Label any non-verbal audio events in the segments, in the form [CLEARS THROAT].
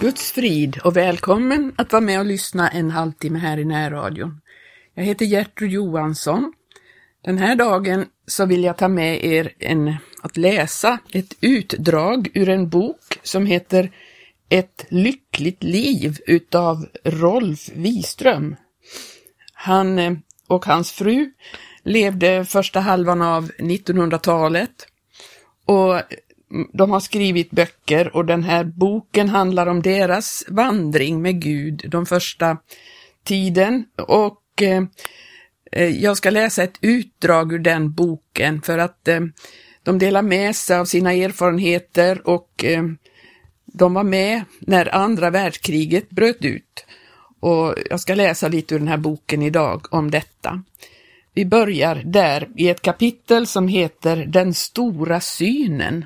Guds frid och välkommen att vara med och lyssna en halvtimme här i närradion. Jag heter Gertrud Johansson. Den här dagen så vill jag ta med er en, att läsa ett utdrag ur en bok som heter Ett lyckligt liv utav Rolf Wiström. Han eh, och hans fru levde första halvan av 1900-talet och de har skrivit böcker och den här boken handlar om deras vandring med Gud de första tiden och eh, eh, jag ska läsa ett utdrag ur den boken för att eh, de delar med sig av sina erfarenheter och eh, de var med när andra världskriget bröt ut. Och jag ska läsa lite ur den här boken idag om detta. Vi börjar där i ett kapitel som heter Den stora synen.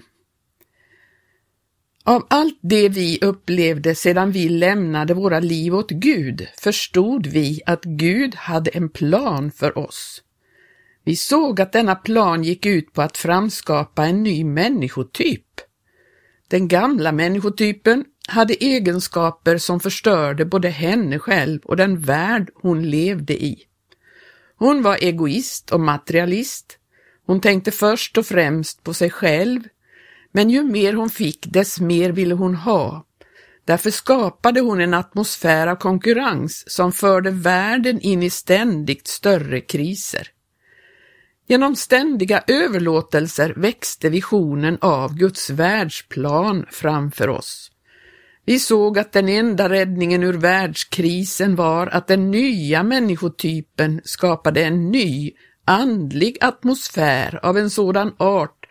Av allt det vi upplevde sedan vi lämnade våra liv åt Gud förstod vi att Gud hade en plan för oss. Vi såg att denna plan gick ut på att framskapa en ny människotyp. Den gamla människotypen hade egenskaper som förstörde både henne själv och den värld hon levde i. Hon var egoist och materialist. Hon tänkte först och främst på sig själv, men ju mer hon fick, dess mer ville hon ha. Därför skapade hon en atmosfär av konkurrens som förde världen in i ständigt större kriser. Genom ständiga överlåtelser växte visionen av Guds världsplan framför oss. Vi såg att den enda räddningen ur världskrisen var att den nya människotypen skapade en ny andlig atmosfär av en sådan art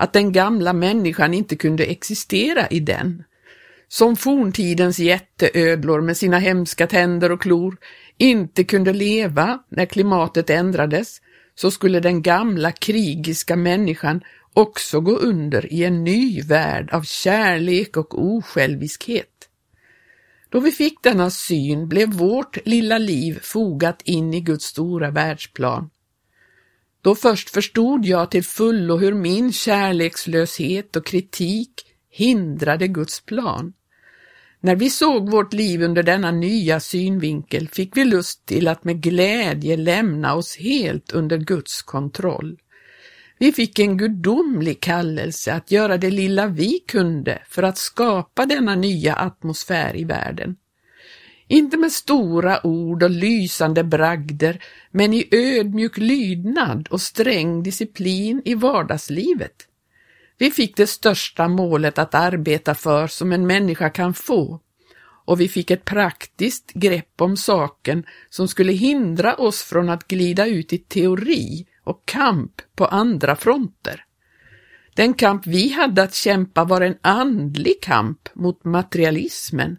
att den gamla människan inte kunde existera i den. Som forntidens jätteödlor med sina hemska tänder och klor inte kunde leva när klimatet ändrades, så skulle den gamla krigiska människan också gå under i en ny värld av kärlek och osjälviskhet. Då vi fick denna syn blev vårt lilla liv fogat in i Guds stora världsplan. Då först förstod jag till fullo hur min kärlekslöshet och kritik hindrade Guds plan. När vi såg vårt liv under denna nya synvinkel fick vi lust till att med glädje lämna oss helt under Guds kontroll. Vi fick en gudomlig kallelse att göra det lilla vi kunde för att skapa denna nya atmosfär i världen. Inte med stora ord och lysande bragder, men i ödmjuk lydnad och sträng disciplin i vardagslivet. Vi fick det största målet att arbeta för som en människa kan få och vi fick ett praktiskt grepp om saken som skulle hindra oss från att glida ut i teori och kamp på andra fronter. Den kamp vi hade att kämpa var en andlig kamp mot materialismen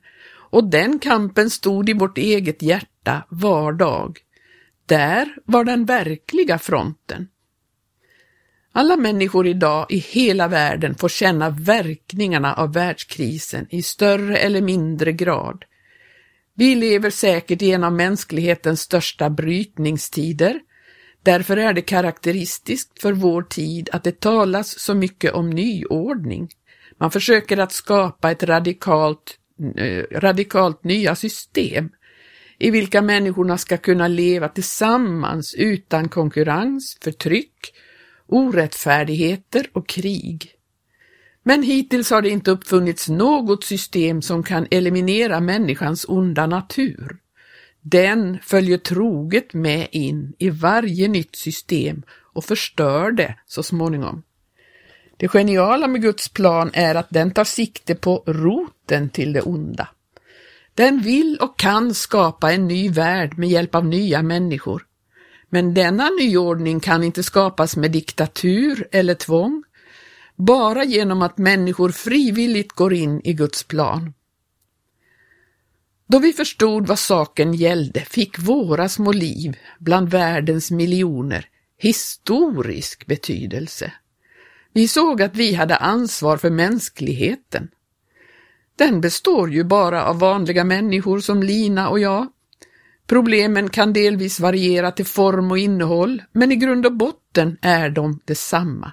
och den kampen stod i vårt eget hjärta var dag. Där var den verkliga fronten. Alla människor idag i hela världen får känna verkningarna av världskrisen i större eller mindre grad. Vi lever säkert i en av mänsklighetens största brytningstider. Därför är det karaktäristiskt för vår tid att det talas så mycket om nyordning. Man försöker att skapa ett radikalt, Eh, radikalt nya system i vilka människorna ska kunna leva tillsammans utan konkurrens, förtryck orättfärdigheter och krig. Men hittills har det inte uppfunnits något system som kan eliminera människans onda natur. Den följer troget med in i varje nytt system och förstör det så småningom. Det geniala med Guds plan är att den tar sikte på roten till det onda. Den vill och kan skapa en ny värld med hjälp av nya människor. Men denna nyordning kan inte skapas med diktatur eller tvång, bara genom att människor frivilligt går in i Guds plan. Då vi förstod vad saken gällde fick våra små liv bland världens miljoner historisk betydelse. Vi såg att vi hade ansvar för mänskligheten. Den består ju bara av vanliga människor som Lina och jag, Problemen kan delvis variera till form och innehåll, men i grund och botten är de detsamma.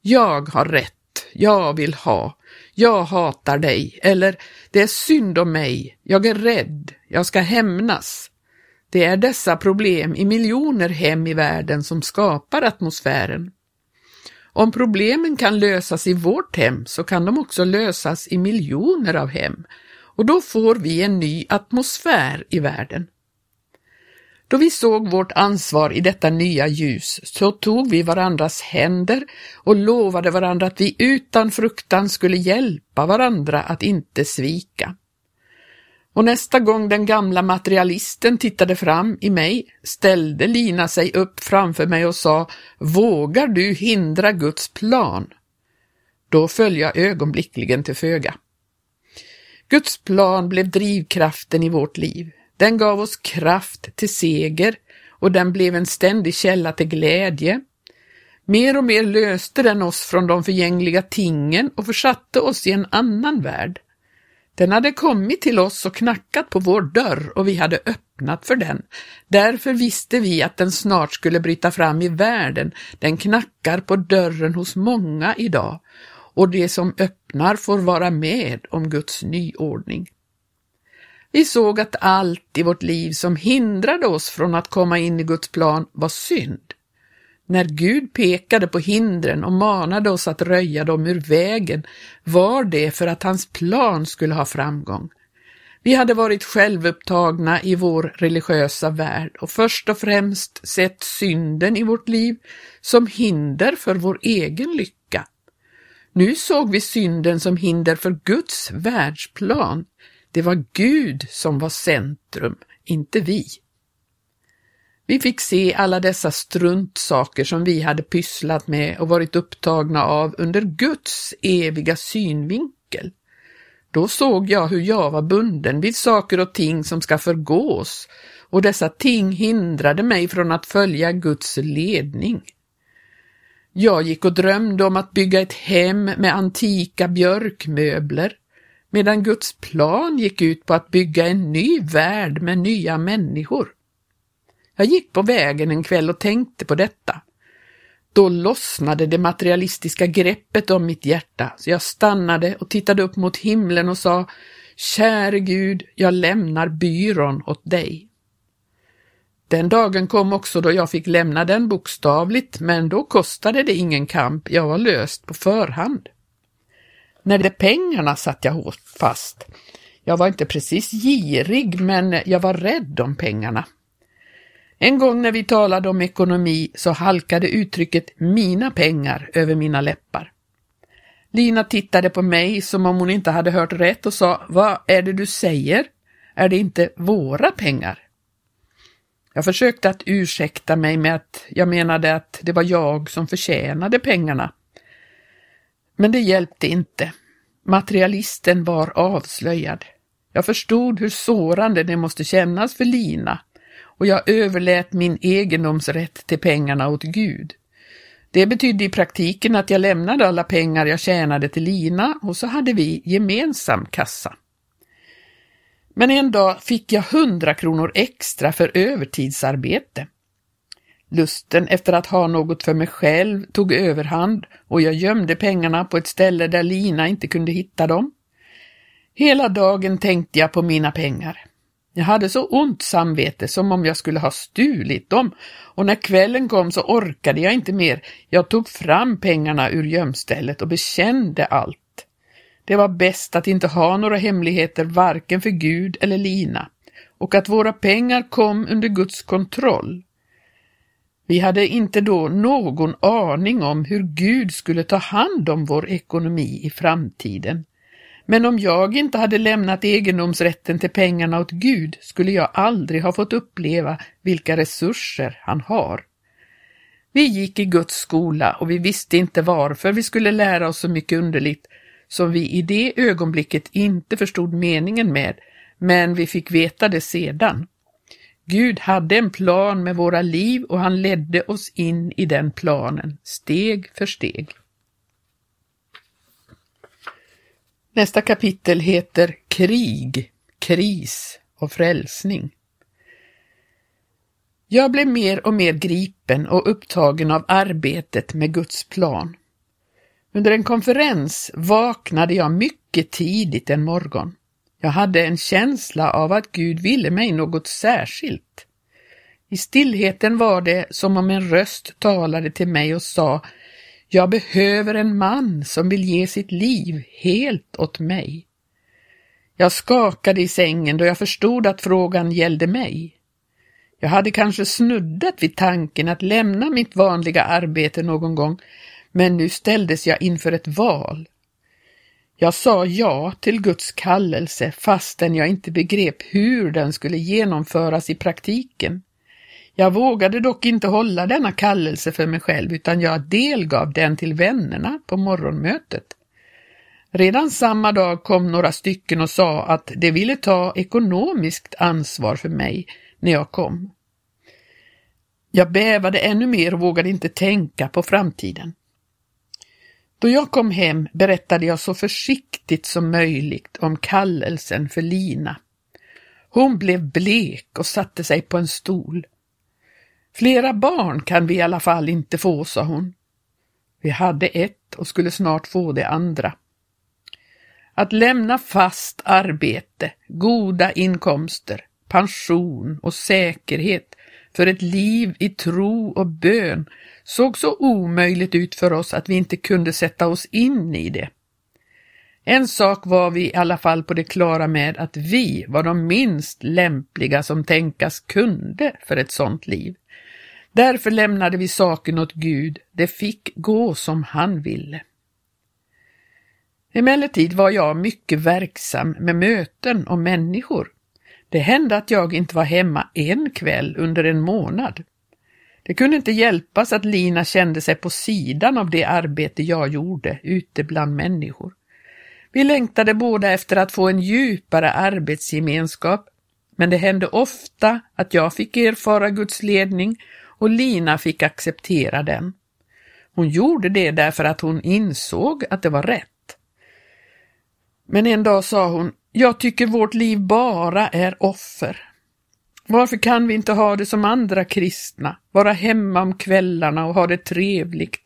Jag har rätt, jag vill ha, jag hatar dig eller det är synd om mig, jag är rädd, jag ska hämnas. Det är dessa problem i miljoner hem i världen som skapar atmosfären. Om problemen kan lösas i vårt hem så kan de också lösas i miljoner av hem och då får vi en ny atmosfär i världen. Då vi såg vårt ansvar i detta nya ljus så tog vi varandras händer och lovade varandra att vi utan fruktan skulle hjälpa varandra att inte svika. Och nästa gång den gamla materialisten tittade fram i mig ställde Lina sig upp framför mig och sa Vågar du hindra Guds plan? Då föll jag ögonblickligen till föga. Guds plan blev drivkraften i vårt liv. Den gav oss kraft till seger och den blev en ständig källa till glädje. Mer och mer löste den oss från de förgängliga tingen och försatte oss i en annan värld. Den hade kommit till oss och knackat på vår dörr och vi hade öppnat för den. Därför visste vi att den snart skulle bryta fram i världen. Den knackar på dörren hos många idag och det som öppnar får vara med om Guds nyordning. Vi såg att allt i vårt liv som hindrade oss från att komma in i Guds plan var synd. När Gud pekade på hindren och manade oss att röja dem ur vägen var det för att hans plan skulle ha framgång. Vi hade varit självupptagna i vår religiösa värld och först och främst sett synden i vårt liv som hinder för vår egen lycka. Nu såg vi synden som hinder för Guds världsplan. Det var Gud som var centrum, inte vi. Vi fick se alla dessa struntsaker som vi hade pysslat med och varit upptagna av under Guds eviga synvinkel. Då såg jag hur jag var bunden vid saker och ting som ska förgås och dessa ting hindrade mig från att följa Guds ledning. Jag gick och drömde om att bygga ett hem med antika björkmöbler, medan Guds plan gick ut på att bygga en ny värld med nya människor. Jag gick på vägen en kväll och tänkte på detta. Då lossnade det materialistiska greppet om mitt hjärta, så jag stannade och tittade upp mot himlen och sa Käre Gud, jag lämnar byrån åt dig. Den dagen kom också då jag fick lämna den bokstavligt, men då kostade det ingen kamp, jag var löst på förhand. När det pengarna satt jag hårt fast. Jag var inte precis girig, men jag var rädd om pengarna. En gång när vi talade om ekonomi så halkade uttrycket ”mina pengar” över mina läppar. Lina tittade på mig som om hon inte hade hört rätt och sa ”Vad är det du säger? Är det inte våra pengar?” Jag försökte att ursäkta mig med att jag menade att det var jag som förtjänade pengarna. Men det hjälpte inte. Materialisten var avslöjad. Jag förstod hur sårande det måste kännas för Lina och jag överlät min egendomsrätt till pengarna åt Gud. Det betydde i praktiken att jag lämnade alla pengar jag tjänade till Lina och så hade vi gemensam kassa. Men en dag fick jag hundra kronor extra för övertidsarbete. Lusten efter att ha något för mig själv tog överhand och jag gömde pengarna på ett ställe där Lina inte kunde hitta dem. Hela dagen tänkte jag på mina pengar. Jag hade så ont samvete som om jag skulle ha stulit dem och när kvällen kom så orkade jag inte mer. Jag tog fram pengarna ur gömstället och bekände allt. Det var bäst att inte ha några hemligheter varken för Gud eller Lina och att våra pengar kom under Guds kontroll. Vi hade inte då någon aning om hur Gud skulle ta hand om vår ekonomi i framtiden. Men om jag inte hade lämnat egendomsrätten till pengarna åt Gud skulle jag aldrig ha fått uppleva vilka resurser han har. Vi gick i Guds skola och vi visste inte varför vi skulle lära oss så mycket underligt som vi i det ögonblicket inte förstod meningen med, men vi fick veta det sedan. Gud hade en plan med våra liv och han ledde oss in i den planen, steg för steg. Nästa kapitel heter Krig, kris och frälsning. Jag blev mer och mer gripen och upptagen av arbetet med Guds plan. Under en konferens vaknade jag mycket tidigt en morgon. Jag hade en känsla av att Gud ville mig något särskilt. I stillheten var det som om en röst talade till mig och sa jag behöver en man som vill ge sitt liv helt åt mig. Jag skakade i sängen då jag förstod att frågan gällde mig. Jag hade kanske snuddat vid tanken att lämna mitt vanliga arbete någon gång, men nu ställdes jag inför ett val. Jag sa ja till Guds kallelse fastän jag inte begrep hur den skulle genomföras i praktiken. Jag vågade dock inte hålla denna kallelse för mig själv utan jag delgav den till vännerna på morgonmötet. Redan samma dag kom några stycken och sa att de ville ta ekonomiskt ansvar för mig när jag kom. Jag bävade ännu mer och vågade inte tänka på framtiden. Då jag kom hem berättade jag så försiktigt som möjligt om kallelsen för Lina. Hon blev blek och satte sig på en stol. Flera barn kan vi i alla fall inte få, sa hon. Vi hade ett och skulle snart få det andra. Att lämna fast arbete, goda inkomster, pension och säkerhet för ett liv i tro och bön såg så omöjligt ut för oss att vi inte kunde sätta oss in i det. En sak var vi i alla fall på det klara med att vi var de minst lämpliga som tänkas kunde för ett sådant liv. Därför lämnade vi saken åt Gud, det fick gå som han ville. Emellertid var jag mycket verksam med möten och människor. Det hände att jag inte var hemma en kväll under en månad. Det kunde inte hjälpas att Lina kände sig på sidan av det arbete jag gjorde ute bland människor. Vi längtade båda efter att få en djupare arbetsgemenskap, men det hände ofta att jag fick erfara Guds ledning och Lina fick acceptera den. Hon gjorde det därför att hon insåg att det var rätt. Men en dag sa hon, jag tycker vårt liv bara är offer. Varför kan vi inte ha det som andra kristna, vara hemma om kvällarna och ha det trevligt?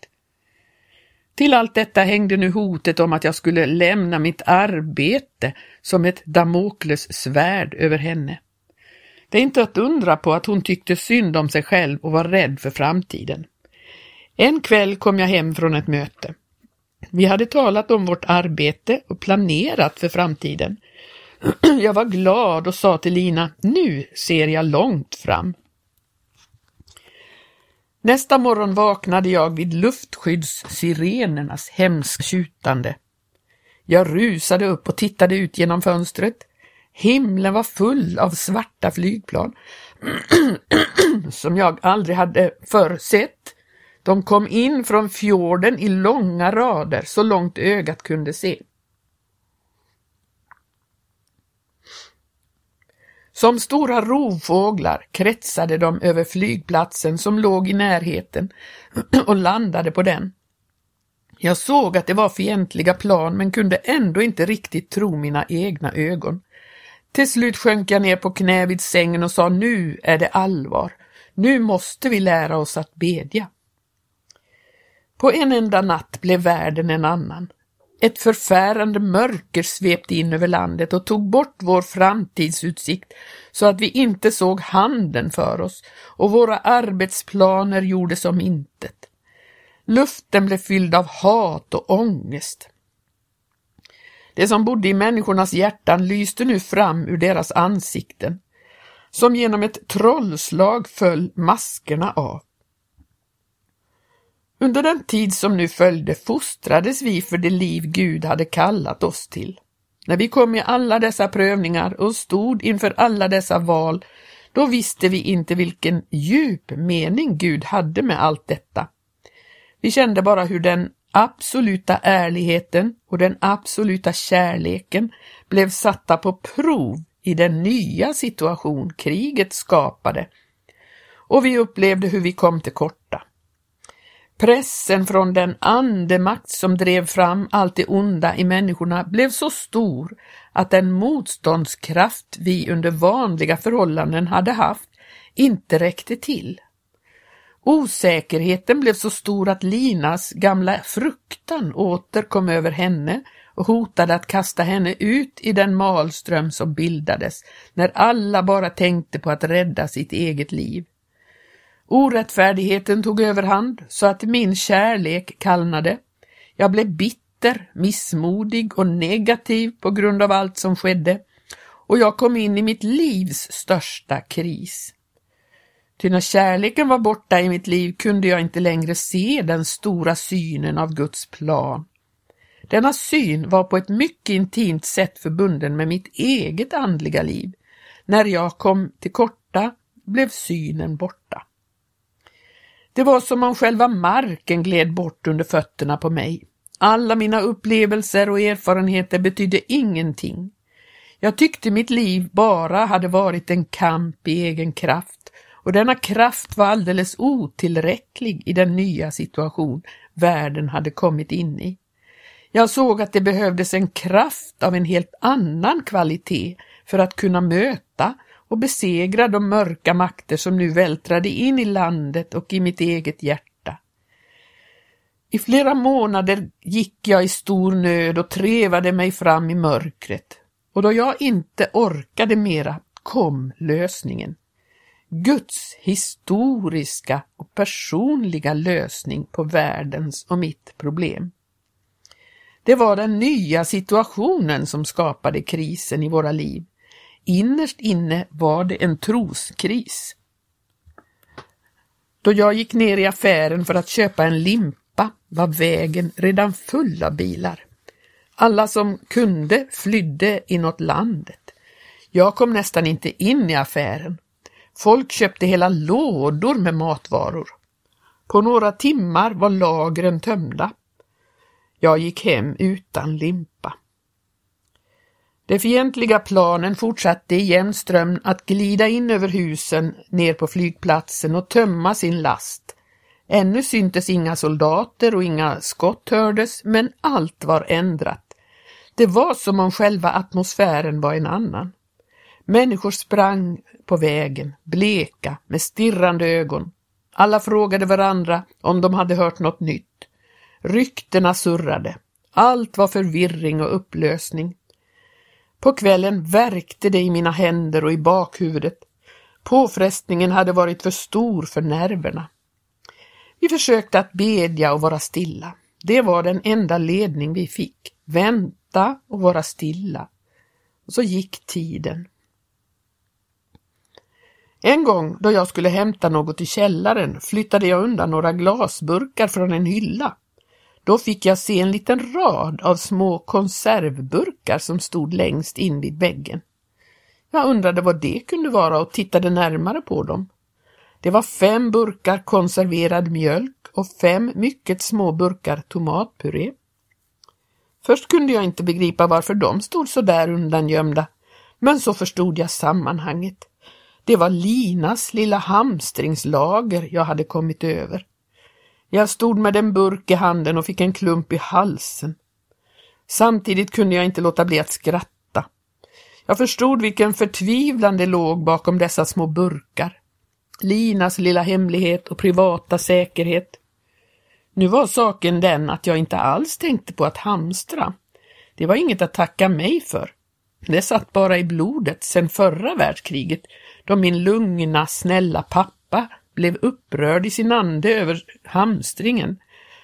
Till allt detta hängde nu hotet om att jag skulle lämna mitt arbete som ett Damokles svärd över henne. Det är inte att undra på att hon tyckte synd om sig själv och var rädd för framtiden. En kväll kom jag hem från ett möte. Vi hade talat om vårt arbete och planerat för framtiden. [CLEARS THROAT] Jag var glad och sa till Lina, nu ser jag långt fram. Nästa morgon vaknade jag vid luftskyddssirenernas hemska tjutande. Jag rusade upp och tittade ut genom fönstret. Himlen var full av svarta flygplan [CLEARS THROAT] som jag aldrig hade förr sett de kom in från fjorden i långa rader så långt ögat kunde se. Som stora rovfåglar kretsade de över flygplatsen som låg i närheten [CLEARS THROAT] och landade på den. Jag såg att det var fientliga plan men kunde ändå inte riktigt tro mina egna ögon. Till slut sjönk jag ner på knä vid sängen och sa nu är det allvar. Nu måste vi lära oss att bedja. På en enda natt blev världen en annan. Ett förfärande mörker svepte in över landet och tog bort vår framtidsutsikt så att vi inte såg handen för oss och våra arbetsplaner gjordes om intet. Luften blev fylld av hat och ångest. Det som bodde i människornas hjärtan lyste nu fram ur deras ansikten. Som genom ett trollslag föll maskerna av. Under den tid som nu följde fostrades vi för det liv Gud hade kallat oss till. När vi kom i alla dessa prövningar och stod inför alla dessa val, då visste vi inte vilken djup mening Gud hade med allt detta. Vi kände bara hur den absoluta ärligheten och den absoluta kärleken blev satta på prov i den nya situation kriget skapade. Och vi upplevde hur vi kom till korta. Pressen från den andemakt som drev fram allt det onda i människorna blev så stor att den motståndskraft vi under vanliga förhållanden hade haft inte räckte till. Osäkerheten blev så stor att Linas gamla fruktan åter kom över henne och hotade att kasta henne ut i den malström som bildades när alla bara tänkte på att rädda sitt eget liv. Orättfärdigheten tog överhand så att min kärlek kallnade. Jag blev bitter, missmodig och negativ på grund av allt som skedde och jag kom in i mitt livs största kris. Ty när kärleken var borta i mitt liv kunde jag inte längre se den stora synen av Guds plan. Denna syn var på ett mycket intimt sätt förbunden med mitt eget andliga liv. När jag kom till korta blev synen borta. Det var som om själva marken gled bort under fötterna på mig. Alla mina upplevelser och erfarenheter betydde ingenting. Jag tyckte mitt liv bara hade varit en kamp i egen kraft och denna kraft var alldeles otillräcklig i den nya situation världen hade kommit in i. Jag såg att det behövdes en kraft av en helt annan kvalitet för att kunna möta och besegra de mörka makter som nu vältrade in i landet och i mitt eget hjärta. I flera månader gick jag i stor nöd och trevade mig fram i mörkret och då jag inte orkade mera kom lösningen. Guds historiska och personliga lösning på världens och mitt problem. Det var den nya situationen som skapade krisen i våra liv. Innerst inne var det en troskris. Då jag gick ner i affären för att köpa en limpa var vägen redan full av bilar. Alla som kunde flydde inåt landet. Jag kom nästan inte in i affären. Folk köpte hela lådor med matvaror. På några timmar var lagren tömda. Jag gick hem utan limpa. De fientliga planen fortsatte i jämn ström att glida in över husen ner på flygplatsen och tömma sin last. Ännu syntes inga soldater och inga skott hördes, men allt var ändrat. Det var som om själva atmosfären var en annan. Människor sprang på vägen, bleka, med stirrande ögon. Alla frågade varandra om de hade hört något nytt. Ryktena surrade. Allt var förvirring och upplösning. På kvällen värkte det i mina händer och i bakhuvudet. Påfrestningen hade varit för stor för nerverna. Vi försökte att bedja och vara stilla. Det var den enda ledning vi fick. Vänta och vara stilla. Och så gick tiden. En gång då jag skulle hämta något i källaren flyttade jag undan några glasburkar från en hylla. Då fick jag se en liten rad av små konservburkar som stod längst in vid väggen. Jag undrade vad det kunde vara och tittade närmare på dem. Det var fem burkar konserverad mjölk och fem mycket små burkar tomatpuré. Först kunde jag inte begripa varför de stod så där undangömda, men så förstod jag sammanhanget. Det var Linas lilla hamstringslager jag hade kommit över. Jag stod med en burk i handen och fick en klump i halsen. Samtidigt kunde jag inte låta bli att skratta. Jag förstod vilken förtvivlan det låg bakom dessa små burkar. Linas lilla hemlighet och privata säkerhet. Nu var saken den att jag inte alls tänkte på att hamstra. Det var inget att tacka mig för. Det satt bara i blodet sedan förra världskriget då min lugna, snälla pappa blev upprörd i sin ande över hamstringen.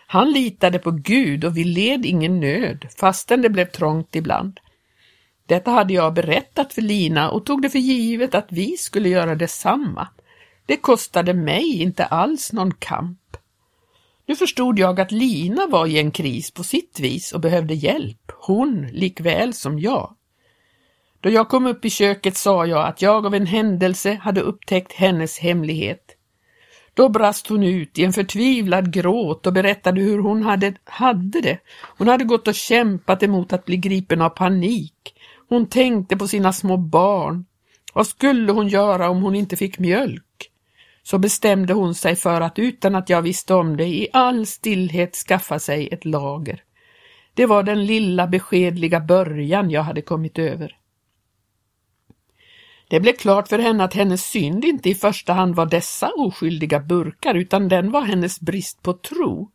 Han litade på Gud och vi led ingen nöd, fastän det blev trångt ibland. Detta hade jag berättat för Lina och tog det för givet att vi skulle göra detsamma. Det kostade mig inte alls någon kamp. Nu förstod jag att Lina var i en kris på sitt vis och behövde hjälp, hon likväl som jag. Då jag kom upp i köket sa jag att jag av en händelse hade upptäckt hennes hemlighet. Då brast hon ut i en förtvivlad gråt och berättade hur hon hade, hade det. Hon hade gått och kämpat emot att bli gripen av panik. Hon tänkte på sina små barn. Vad skulle hon göra om hon inte fick mjölk? Så bestämde hon sig för att utan att jag visste om det i all stillhet skaffa sig ett lager. Det var den lilla beskedliga början jag hade kommit över. Det blev klart för henne att hennes synd inte i första hand var dessa oskyldiga burkar, utan den var hennes brist på tro.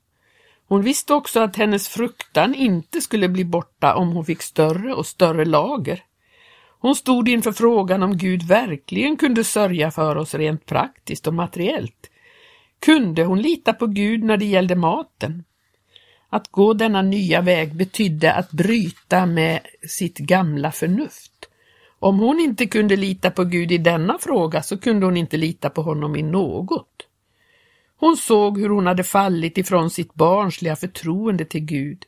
Hon visste också att hennes fruktan inte skulle bli borta om hon fick större och större lager. Hon stod inför frågan om Gud verkligen kunde sörja för oss rent praktiskt och materiellt. Kunde hon lita på Gud när det gällde maten? Att gå denna nya väg betydde att bryta med sitt gamla förnuft. Om hon inte kunde lita på Gud i denna fråga så kunde hon inte lita på honom i något. Hon såg hur hon hade fallit ifrån sitt barnsliga förtroende till Gud.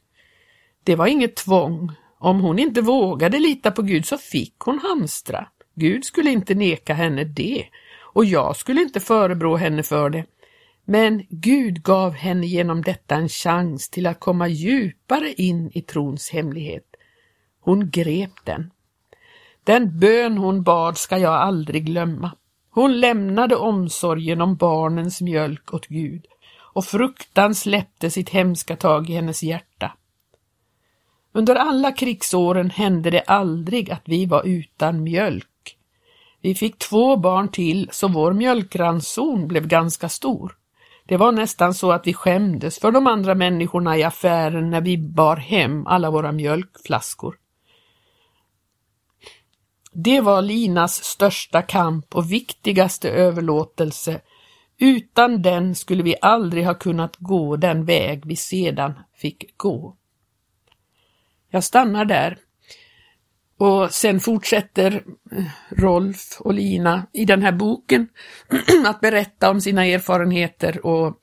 Det var inget tvång. Om hon inte vågade lita på Gud så fick hon hamstra. Gud skulle inte neka henne det och jag skulle inte förebrå henne för det. Men Gud gav henne genom detta en chans till att komma djupare in i trons hemlighet. Hon grep den. Den bön hon bad ska jag aldrig glömma. Hon lämnade omsorgen om barnens mjölk åt Gud och fruktan släppte sitt hemska tag i hennes hjärta. Under alla krigsåren hände det aldrig att vi var utan mjölk. Vi fick två barn till så vår mjölkranson blev ganska stor. Det var nästan så att vi skämdes för de andra människorna i affären när vi bar hem alla våra mjölkflaskor. Det var Linas största kamp och viktigaste överlåtelse. Utan den skulle vi aldrig ha kunnat gå den väg vi sedan fick gå. Jag stannar där. Och sen fortsätter eh, Rolf och Lina i den här boken [CLEARS THROAT] att berätta om sina erfarenheter och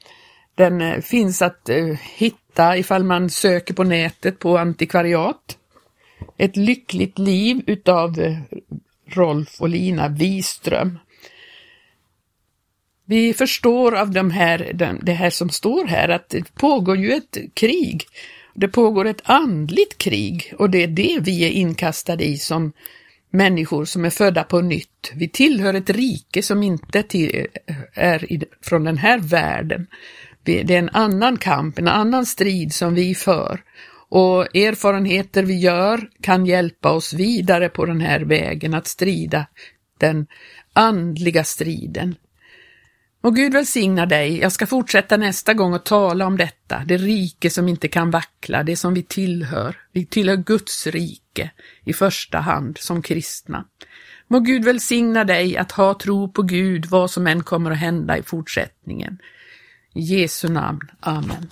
den eh, finns att eh, hitta ifall man söker på nätet på antikvariat. Ett lyckligt liv utav eh, Rolf och Lina Wiström. Vi förstår av de här, det här som står här att det pågår ju ett krig. Det pågår ett andligt krig och det är det vi är inkastade i som människor som är födda på nytt. Vi tillhör ett rike som inte eh, är från den här världen. Det är en annan kamp, en annan strid som vi för och erfarenheter vi gör kan hjälpa oss vidare på den här vägen att strida den andliga striden. Och Gud välsigna dig. Jag ska fortsätta nästa gång och tala om detta, det rike som inte kan vackla, det som vi tillhör. Vi tillhör Guds rike i första hand som kristna. Må Gud välsigna dig att ha tro på Gud vad som än kommer att hända i fortsättningen. I Jesu namn. Amen.